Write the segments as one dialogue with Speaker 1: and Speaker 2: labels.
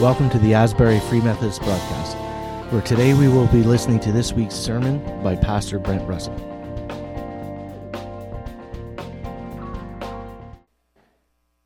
Speaker 1: Welcome to the Asbury Free Methodist broadcast, where today we will be listening to this week's sermon by Pastor Brent Russell.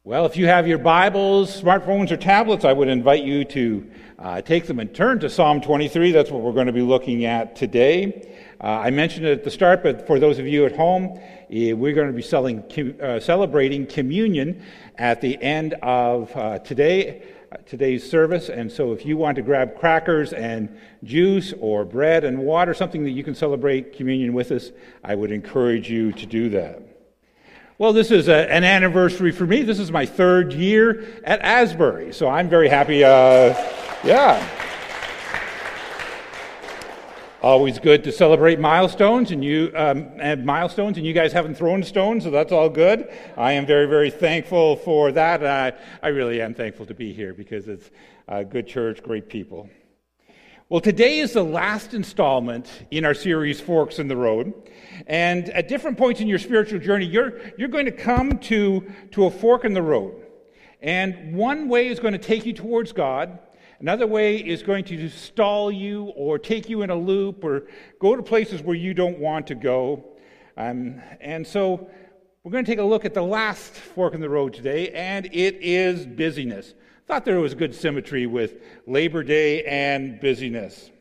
Speaker 2: Well, if you have your Bibles, smartphones, or tablets, I would invite you to uh, take them and turn to Psalm 23. That's what we're going to be looking at today. Uh, I mentioned it at the start, but for those of you at home, eh, we're going to be selling, uh, celebrating communion at the end of uh, today today's service. And so if you want to grab crackers and juice or bread and water, something that you can celebrate communion with us, I would encourage you to do that. Well, this is a, an anniversary for me. This is my third year at Asbury. So I'm very happy. Uh, yeah. Always good to celebrate milestones, and you um, and milestones, and you guys haven't thrown stones, so that's all good. I am very, very thankful for that. I, I really am thankful to be here because it's a good church, great people. Well, today is the last installment in our series, Forks in the Road. And at different points in your spiritual journey, you're, you're going to come to, to a fork in the road. And one way is going to take you towards God, Another way is going to stall you or take you in a loop or go to places where you don't want to go. Um, and so we're going to take a look at the last fork in the road today, and it is busyness. Thought there was good symmetry with Labor Day and busyness.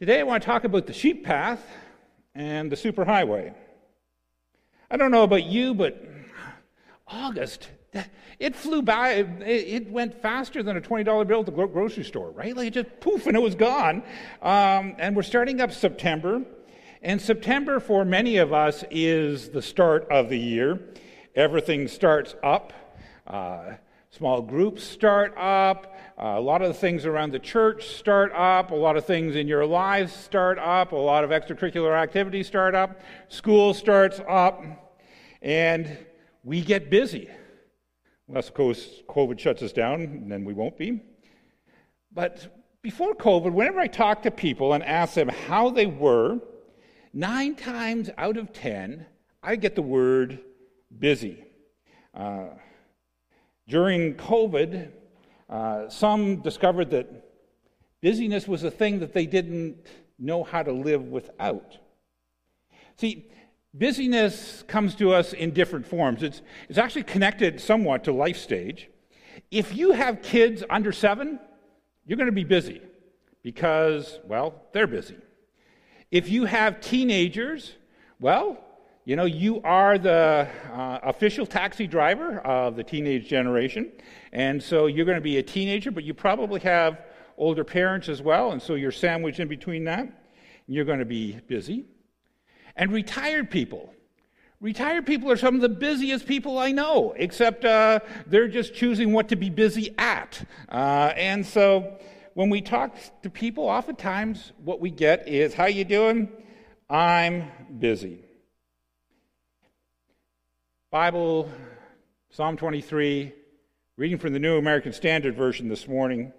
Speaker 2: Today I want to talk about the sheep path and the superhighway. I don't know about you, but August it flew by. It went faster than a $20 bill at the grocery store, right? Like it just poof and it was gone. Um, and we're starting up September. And September for many of us is the start of the year. Everything starts up. Uh, small groups start up. Uh, a lot of the things around the church start up. A lot of things in your lives start up. A lot of extracurricular activities start up. School starts up. And we get busy. Unless, of course, COVID shuts us down, then we won't be. But before COVID, whenever I talked to people and asked them how they were, nine times out of ten, I get the word busy. Uh, during COVID, uh, some discovered that busyness was a thing that they didn't know how to live without. See, Busyness comes to us in different forms. It's, it's actually connected somewhat to life stage. If you have kids under seven, you're going to be busy because, well, they're busy. If you have teenagers, well, you know, you are the uh, official taxi driver of the teenage generation. And so you're going to be a teenager, but you probably have older parents as well. And so you're sandwiched in between that. You're going to be busy. And retired people. Retired people are some of the busiest people I know, except uh, they're just choosing what to be busy at. Uh, and so when we talk to people, oftentimes what we get is, how you doing? I'm busy. Bible, Psalm 23, reading from the New American Standard Version this morning,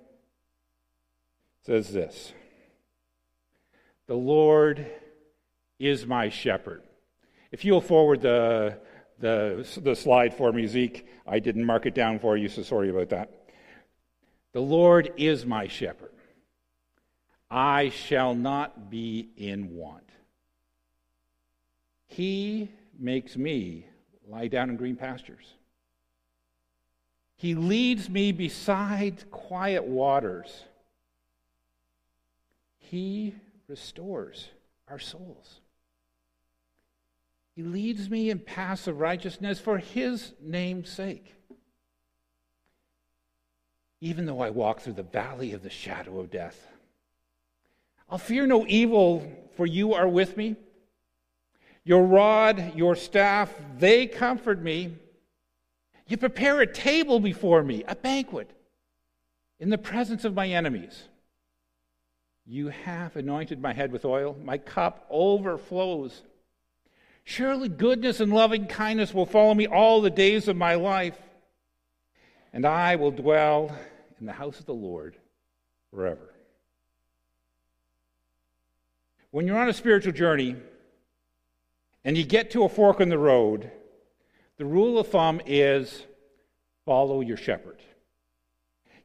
Speaker 2: says this The Lord is my shepherd. If you'll forward the, the, the slide for me, Zeke, I didn't mark it down for you, so sorry about that. The Lord is my shepherd. I shall not be in want. He makes me lie down in green pastures. He leads me beside quiet waters. He restores our souls. He leads me in paths of righteousness for his name's sake. Even though I walk through the valley of the shadow of death, I'll fear no evil, for you are with me. Your rod, your staff, they comfort me. You prepare a table before me, a banquet, in the presence of my enemies. You have anointed my head with oil, my cup overflows. Surely goodness and loving kindness will follow me all the days of my life, and I will dwell in the house of the Lord forever. When you're on a spiritual journey and you get to a fork in the road, the rule of thumb is follow your shepherd.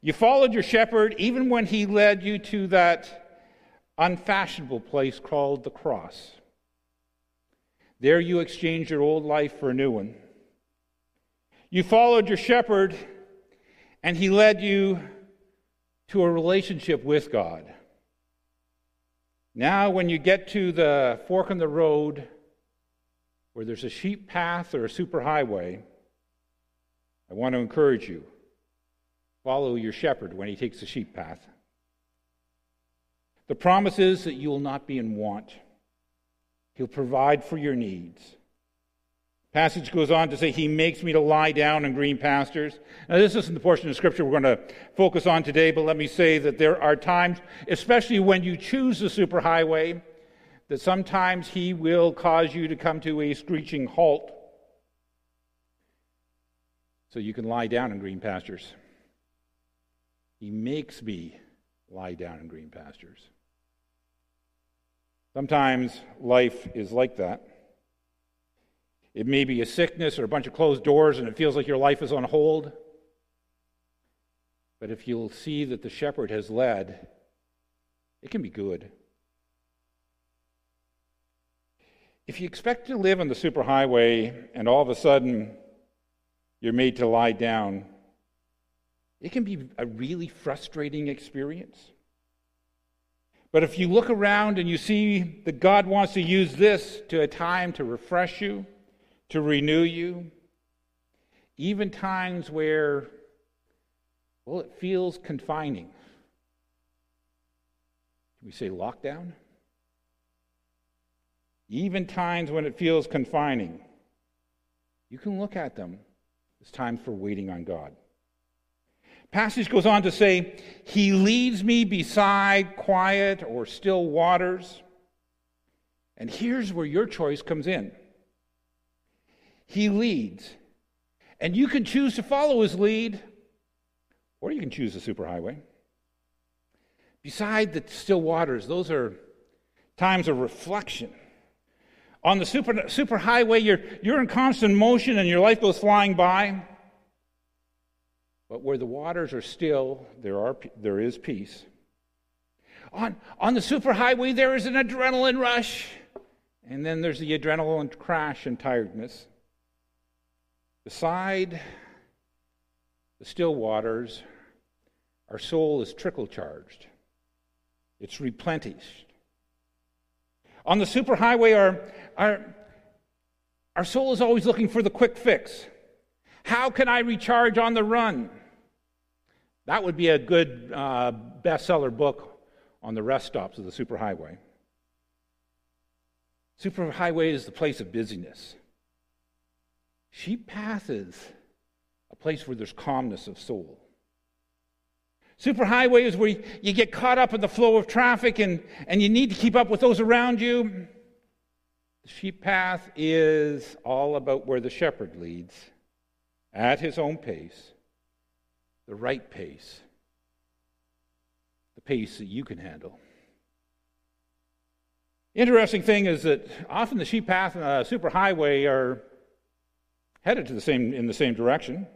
Speaker 2: You followed your shepherd even when he led you to that unfashionable place called the cross. There you exchanged your old life for a new one. You followed your shepherd, and he led you to a relationship with God. Now, when you get to the fork in the road where there's a sheep path or a superhighway, I want to encourage you follow your shepherd when he takes the sheep path. The promise is that you will not be in want. He'll provide for your needs. Passage goes on to say, He makes me to lie down in green pastures. Now, this isn't the portion of Scripture we're going to focus on today, but let me say that there are times, especially when you choose the superhighway, that sometimes He will cause you to come to a screeching halt so you can lie down in green pastures. He makes me lie down in green pastures. Sometimes life is like that. It may be a sickness or a bunch of closed doors and it feels like your life is on hold. But if you'll see that the shepherd has led, it can be good. If you expect to live on the superhighway and all of a sudden you're made to lie down, it can be a really frustrating experience. But if you look around and you see that God wants to use this to a time to refresh you, to renew you, even times where, well, it feels confining. We say lockdown? Even times when it feels confining, you can look at them as times for waiting on God. Passage goes on to say, He leads me beside quiet or still waters. And here's where your choice comes in. He leads. And you can choose to follow his lead, or you can choose the superhighway. Beside the still waters, those are times of reflection. On the super, superhighway, you're, you're in constant motion and your life goes flying by. But where the waters are still, there, are, there is peace. On, on the superhighway, there is an adrenaline rush, and then there's the adrenaline crash and tiredness. Beside the still waters, our soul is trickle charged, it's replenished. On the superhighway, our, our, our soul is always looking for the quick fix. How can I recharge on the run? That would be a good uh, bestseller book on the rest stops of the superhighway. Superhighway is the place of busyness. Sheep path is a place where there's calmness of soul. Superhighway is where you get caught up in the flow of traffic and, and you need to keep up with those around you. The sheep path is all about where the shepherd leads at his own pace the right pace, the pace that you can handle. Interesting thing is that often the sheep path and the superhighway are headed to the same in the same direction.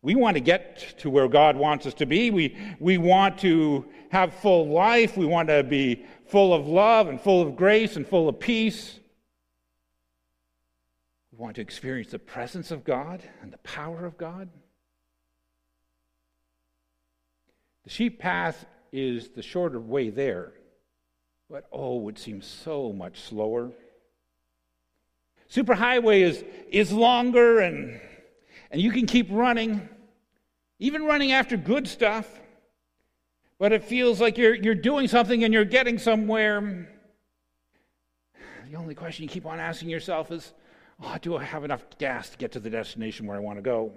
Speaker 2: We want to get to where God wants us to be. We, we want to have full life. We want to be full of love and full of grace and full of peace. We want to experience the presence of God and the power of God. The sheep path is the shorter way there, but oh, it seems so much slower. Superhighway is, is longer and, and you can keep running, even running after good stuff, but it feels like you're, you're doing something and you're getting somewhere. The only question you keep on asking yourself is, oh, do I have enough gas to get to the destination where I want to go?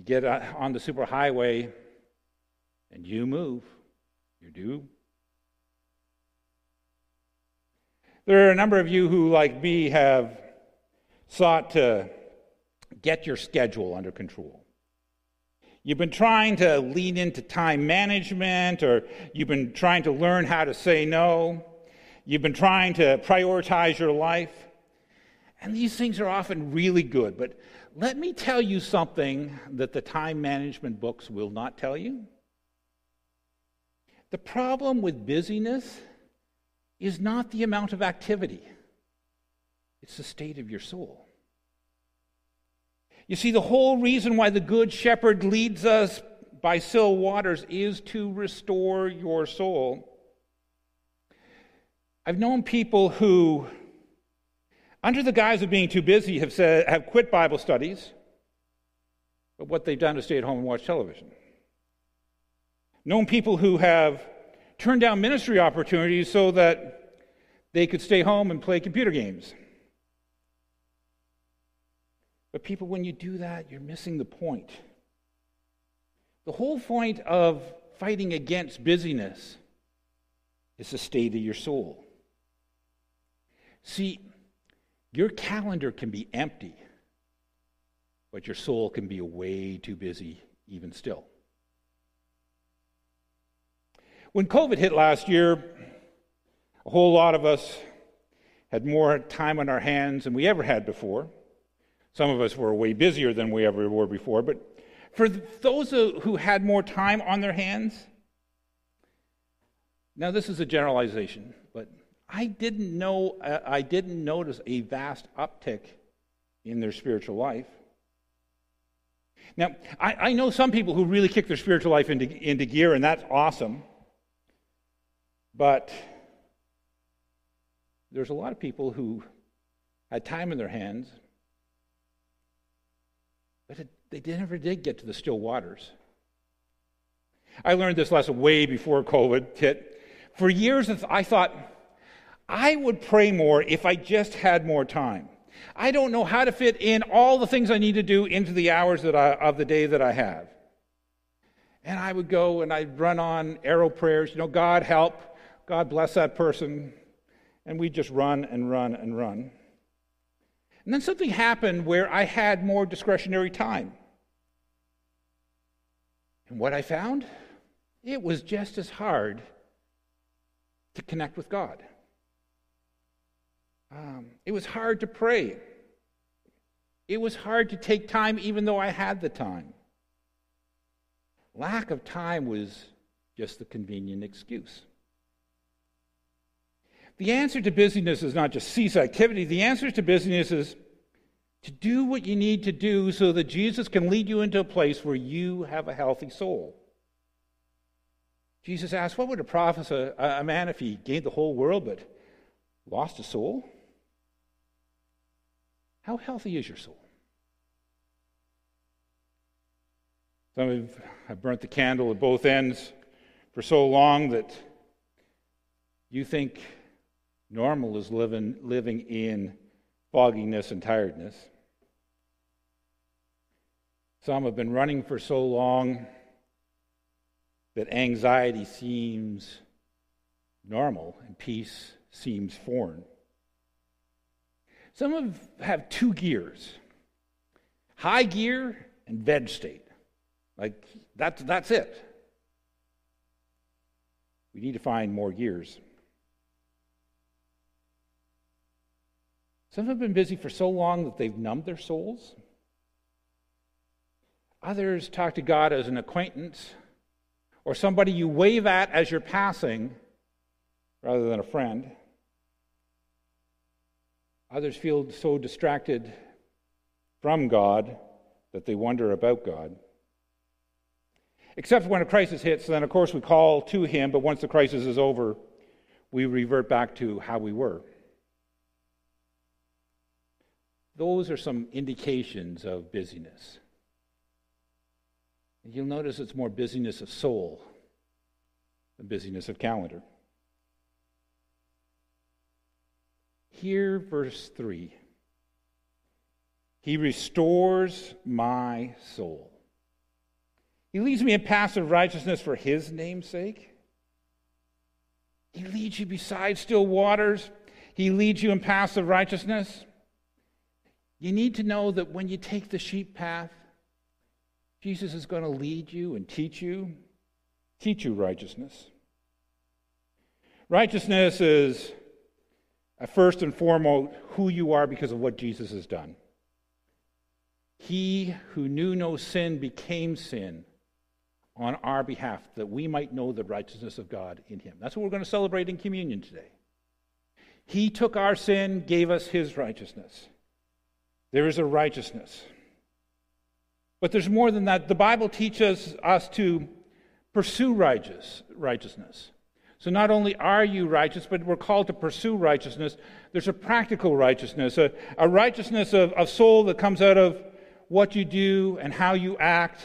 Speaker 2: You get on the superhighway and you move. You do. There are a number of you who, like me, have sought to get your schedule under control. You've been trying to lean into time management, or you've been trying to learn how to say no. You've been trying to prioritize your life. And these things are often really good, but let me tell you something that the time management books will not tell you. The problem with busyness is not the amount of activity, it's the state of your soul. You see, the whole reason why the Good Shepherd leads us by still waters is to restore your soul. I've known people who, under the guise of being too busy, have, said, have quit Bible studies, but what they've done is stay at home and watch television. Known people who have turned down ministry opportunities so that they could stay home and play computer games. But, people, when you do that, you're missing the point. The whole point of fighting against busyness is the state of your soul. See, your calendar can be empty, but your soul can be way too busy, even still. When COVID hit last year, a whole lot of us had more time on our hands than we ever had before. Some of us were way busier than we ever were before, but for those who had more time on their hands, now this is a generalization, I didn't know uh, I didn't notice a vast uptick in their spiritual life. Now, I, I know some people who really kick their spiritual life into, into gear, and that's awesome. But there's a lot of people who had time in their hands, but it, they never did get to the still waters. I learned this lesson way before COVID hit. For years, I thought I would pray more if I just had more time. I don't know how to fit in all the things I need to do into the hours that I, of the day that I have. And I would go and I'd run on arrow prayers, you know, God help, God bless that person. And we just run and run and run. And then something happened where I had more discretionary time. And what I found? It was just as hard to connect with God. Um, it was hard to pray. It was hard to take time, even though I had the time. Lack of time was just the convenient excuse. The answer to busyness is not just cease activity, the answer to busyness is to do what you need to do so that Jesus can lead you into a place where you have a healthy soul. Jesus asked, What would it profit a, a man if he gained the whole world but lost his soul? How healthy is your soul? Some have burnt the candle at both ends for so long that you think Normal is living, living in fogginess and tiredness. Some have been running for so long that anxiety seems normal and peace seems foreign. Some have, have two gears high gear and veg state. Like, that's, that's it. We need to find more gears. Some have been busy for so long that they've numbed their souls. Others talk to God as an acquaintance or somebody you wave at as you're passing rather than a friend. Others feel so distracted from God that they wonder about God. Except when a crisis hits, then of course we call to Him, but once the crisis is over, we revert back to how we were. Those are some indications of busyness. You'll notice it's more busyness of soul than busyness of calendar. Here, verse 3 He restores my soul. He leads me in paths of righteousness for His name's sake. He leads you beside still waters. He leads you in paths of righteousness. You need to know that when you take the sheep path, Jesus is going to lead you and teach you, teach you righteousness. Righteousness is Uh, first and foremost who you are because of what Jesus has done. He who knew no sin became sin on our behalf that we might know the righteousness of God in him. That's what we're going to celebrate in communion today. He took our sin, gave us his righteousness. There is a righteousness. But there's more than that. The Bible teaches us to pursue righteous, righteousness. So not only are you righteous, but we're called to pursue righteousness. There's a practical righteousness, a, a righteousness of, of soul that comes out of what you do and how you act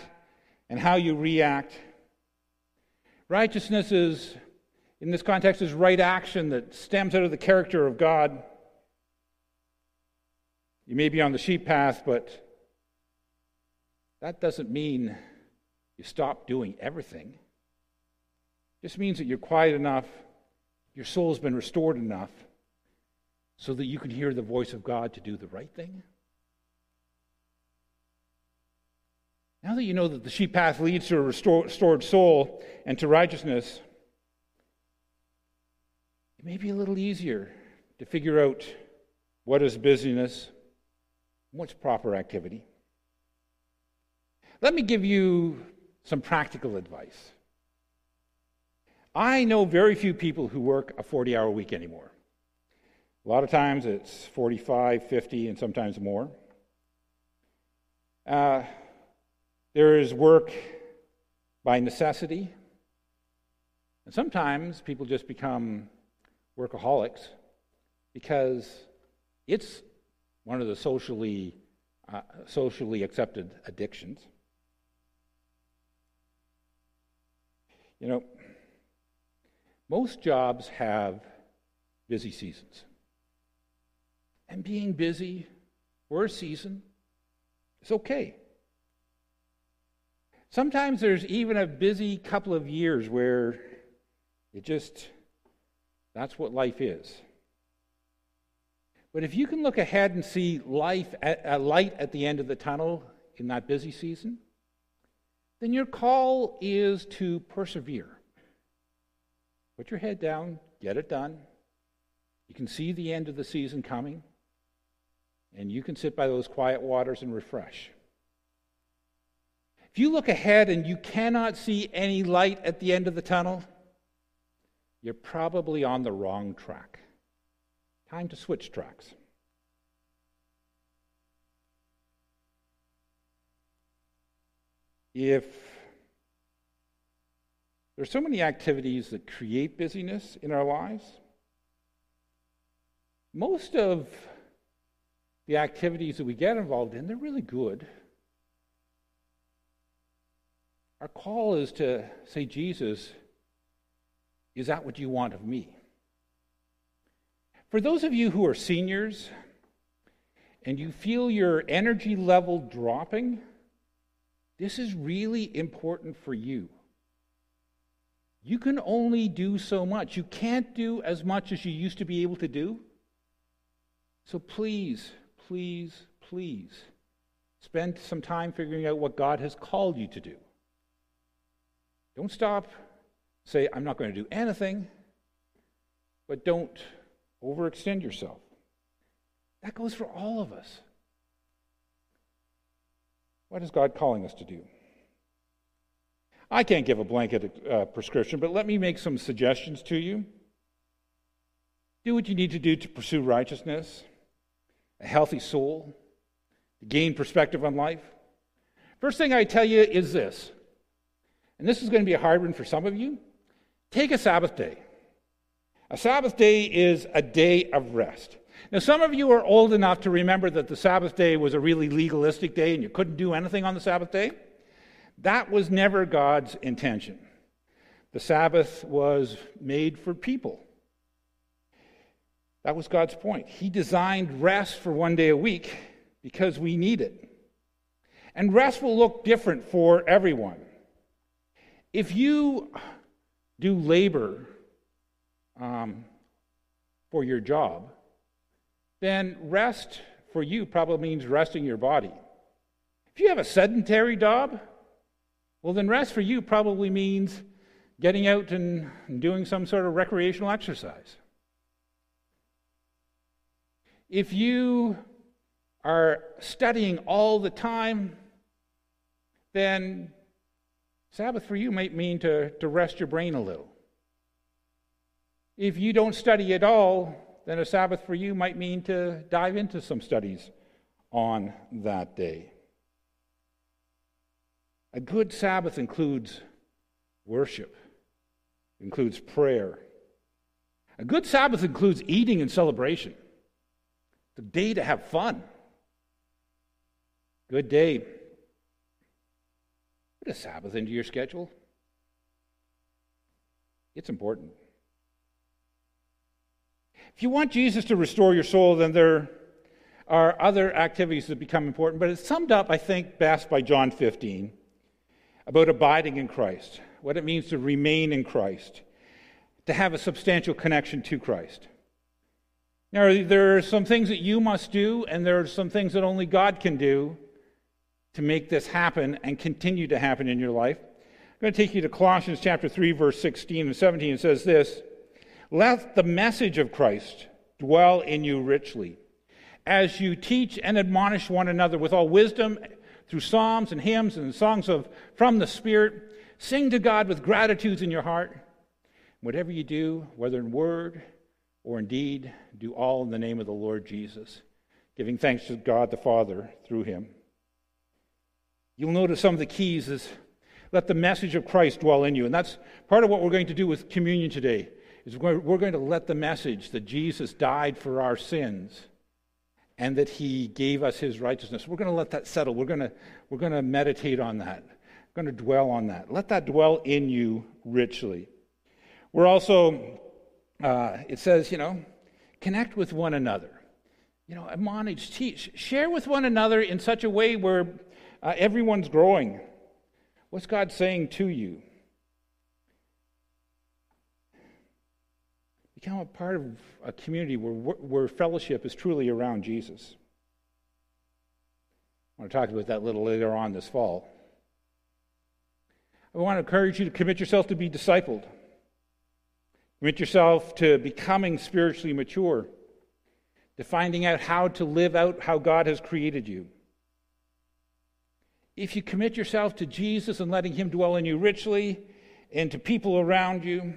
Speaker 2: and how you react. Righteousness is, in this context, is right action that stems out of the character of God. You may be on the sheep path, but that doesn't mean you stop doing everything. Just means that you're quiet enough, your soul's been restored enough, so that you can hear the voice of God to do the right thing. Now that you know that the sheep path leads to a restored soul and to righteousness, it may be a little easier to figure out what is busyness, what's proper activity. Let me give you some practical advice. I know very few people who work a 40 hour week anymore. A lot of times it's 45, 50, and sometimes more. Uh, there is work by necessity. And sometimes people just become workaholics because it's one of the socially, uh, socially accepted addictions. You know, most jobs have busy seasons. And being busy for a season is okay. Sometimes there's even a busy couple of years where it just, that's what life is. But if you can look ahead and see life, a light at the end of the tunnel in that busy season, then your call is to persevere. Put your head down, get it done. You can see the end of the season coming, and you can sit by those quiet waters and refresh. If you look ahead and you cannot see any light at the end of the tunnel, you're probably on the wrong track. Time to switch tracks. If there's so many activities that create busyness in our lives, most of the activities that we get involved in, they're really good. Our call is to say, Jesus, is that what you want of me? For those of you who are seniors and you feel your energy level dropping, this is really important for you. You can only do so much. You can't do as much as you used to be able to do. So please, please, please spend some time figuring out what God has called you to do. Don't stop. Say, I'm not going to do anything, but don't overextend yourself. That goes for all of us. What is God calling us to do? I can't give a blanket uh, prescription, but let me make some suggestions to you. Do what you need to do to pursue righteousness, a healthy soul, to gain perspective on life. First thing I tell you is this and this is going to be a hard one for some of you, take a Sabbath day. A Sabbath day is a day of rest. Now, some of you are old enough to remember that the Sabbath day was a really legalistic day and you couldn't do anything on the Sabbath day. That was never God's intention. The Sabbath was made for people. That was God's point. He designed rest for one day a week because we need it. And rest will look different for everyone. If you do labor um, for your job, then rest for you probably means resting your body. If you have a sedentary job, well, then rest for you probably means getting out and doing some sort of recreational exercise. If you are studying all the time, then Sabbath for you might mean to, to rest your brain a little. If you don't study at all, then a Sabbath for you might mean to dive into some studies on that day. A good Sabbath includes worship, includes prayer. A good Sabbath includes eating and celebration. It's a day to have fun. Good day. Put a Sabbath into your schedule. It's important. If you want Jesus to restore your soul, then there are other activities that become important, but it's summed up, I think, best by John 15 about abiding in Christ, what it means to remain in Christ, to have a substantial connection to Christ. Now, there are some things that you must do, and there are some things that only God can do to make this happen and continue to happen in your life. I'm going to take you to Colossians chapter 3, verse 16 and 17. It says this Let the message of Christ dwell in you richly, as you teach and admonish one another with all wisdom through psalms and hymns and songs of from the Spirit. Sing to God with gratitude in your heart. Whatever you do, whether in word or in deed, do all in the name of the Lord Jesus, giving thanks to God the Father through him. You'll notice some of the keys is let the message of Christ dwell in you. And that's part of what we're going to do with communion today. Is we're going to let the message that Jesus died for our sins and that he gave us his righteousness. We're going to let that settle. We're going to, we're going to meditate on that. We're going to dwell on that. Let that dwell in you richly. We're also, uh, it says, you know, connect with one another. You know, admonish, teach, share with one another in such a way where uh, everyone's growing. What's God saying to you? Become a part of a community where, where fellowship is truly around Jesus. I want to talk about that a little later on this fall. I want to encourage you to commit yourself to be discipled. Commit yourself to becoming spiritually mature, to finding out how to live out how God has created you. If you commit yourself to Jesus and letting Him dwell in you richly and to people around you,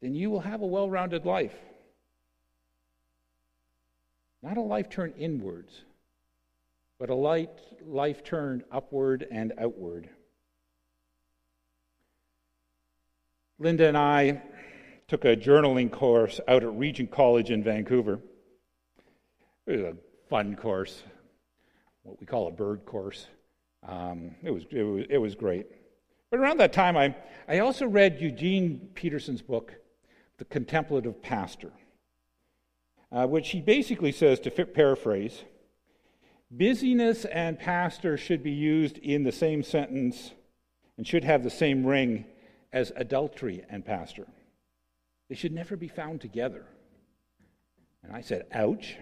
Speaker 2: then you will have a well rounded life. Not a life turned inwards, but a light, life turned upward and outward. Linda and I took a journaling course out at Regent College in Vancouver. It was a fun course, what we call a bird course. Um, it, was, it, was, it was great. But around that time, I, I also read Eugene Peterson's book, The Contemplative Pastor, uh, which he basically says, to paraphrase, busyness and pastor should be used in the same sentence and should have the same ring as adultery and pastor. They should never be found together. And I said, ouch.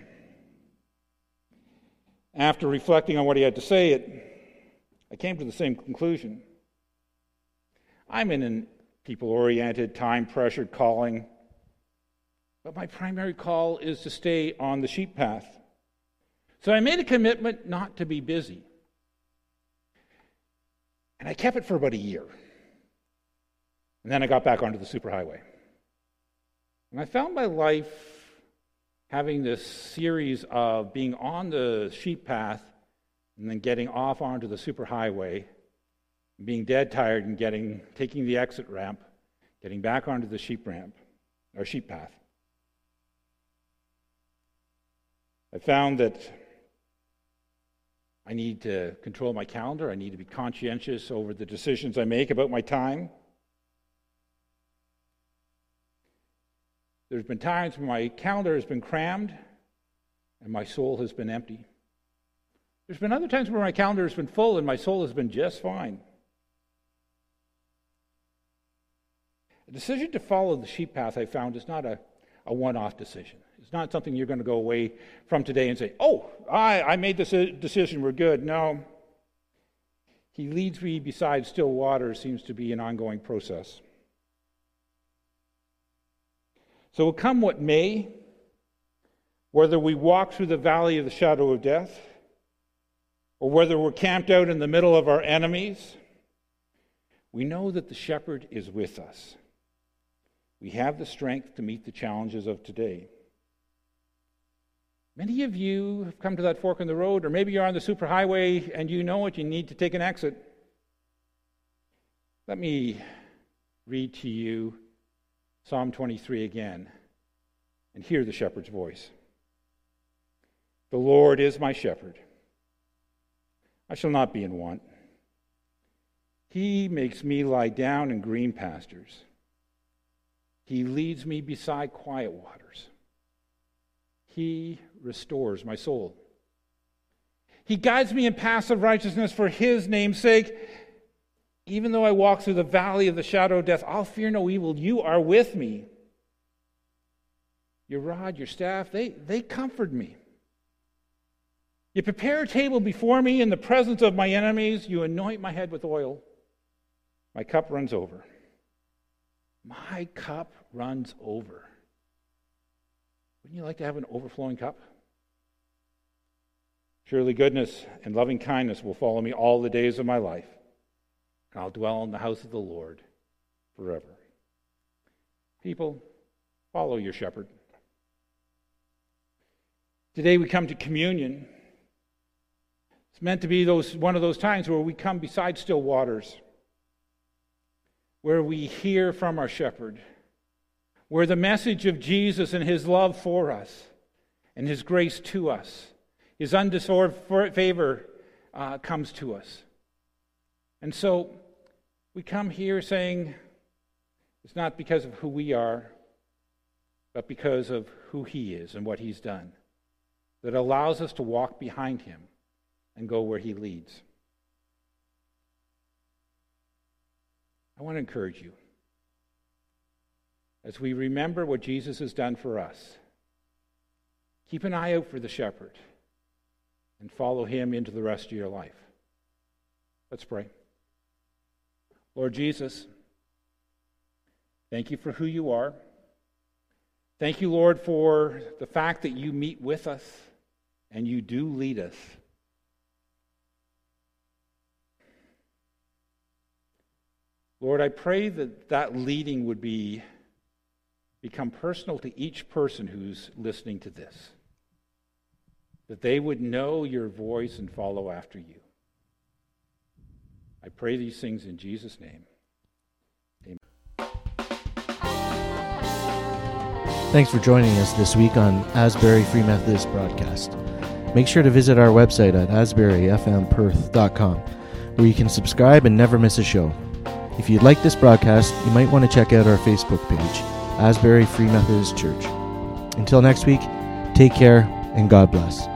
Speaker 2: After reflecting on what he had to say, it I came to the same conclusion. I'm in a people oriented, time pressured calling, but my primary call is to stay on the sheep path. So I made a commitment not to be busy. And I kept it for about a year. And then I got back onto the superhighway. And I found my life having this series of being on the sheep path and then getting off onto the superhighway, being dead tired and getting taking the exit ramp, getting back onto the sheep ramp or sheep path. I found that I need to control my calendar. I need to be conscientious over the decisions I make about my time. There's been times when my calendar has been crammed and my soul has been empty. There's been other times where my calendar has been full and my soul has been just fine. A decision to follow the sheep path, I found, is not a, a one off decision. It's not something you're going to go away from today and say, oh, I, I made this decision, we're good. No. He leads me beside still water seems to be an ongoing process. So, come what may, Whether we walk through the valley of the shadow of death, or whether we're camped out in the middle of our enemies, we know that the shepherd is with us. We have the strength to meet the challenges of today. Many of you have come to that fork in the road, or maybe you're on the superhighway and you know it, you need to take an exit. Let me read to you Psalm 23 again and hear the shepherd's voice. The Lord is my shepherd. I shall not be in want. He makes me lie down in green pastures. He leads me beside quiet waters. He restores my soul. He guides me in paths of righteousness for his name's sake. Even though I walk through the valley of the shadow of death, I'll fear no evil. You are with me. Your rod, your staff, they, they comfort me. You prepare a table before me in the presence of my enemies. You anoint my head with oil. My cup runs over. My cup runs over. Wouldn't you like to have an overflowing cup? Surely goodness and loving kindness will follow me all the days of my life, and I'll dwell in the house of the Lord forever. People, follow your shepherd. Today we come to communion. It's meant to be those, one of those times where we come beside still waters, where we hear from our shepherd where the message of Jesus and his love for us and his grace to us, his undeserved favor uh, comes to us. And so we come here saying it's not because of who we are, but because of who he is and what he's done that allows us to walk behind him and go where he leads. I want to encourage you as we remember what Jesus has done for us, keep an eye out for the shepherd and follow him into the rest of your life. Let's pray. Lord Jesus, thank you for who you are. Thank you, Lord, for the fact that you meet with us and you do lead us. Lord, I pray that that leading would be become personal to each person who's listening to this. That they would know your voice and follow after you. I pray these things in Jesus' name. Amen.
Speaker 1: Thanks for joining us this week on Asbury Free Methodist Broadcast. Make sure to visit our website at asburyfmperth.com where you can subscribe and never miss a show. If you'd like this broadcast, you might want to check out our Facebook page Asbury Free Methodist Church. Until next week, take care and God bless.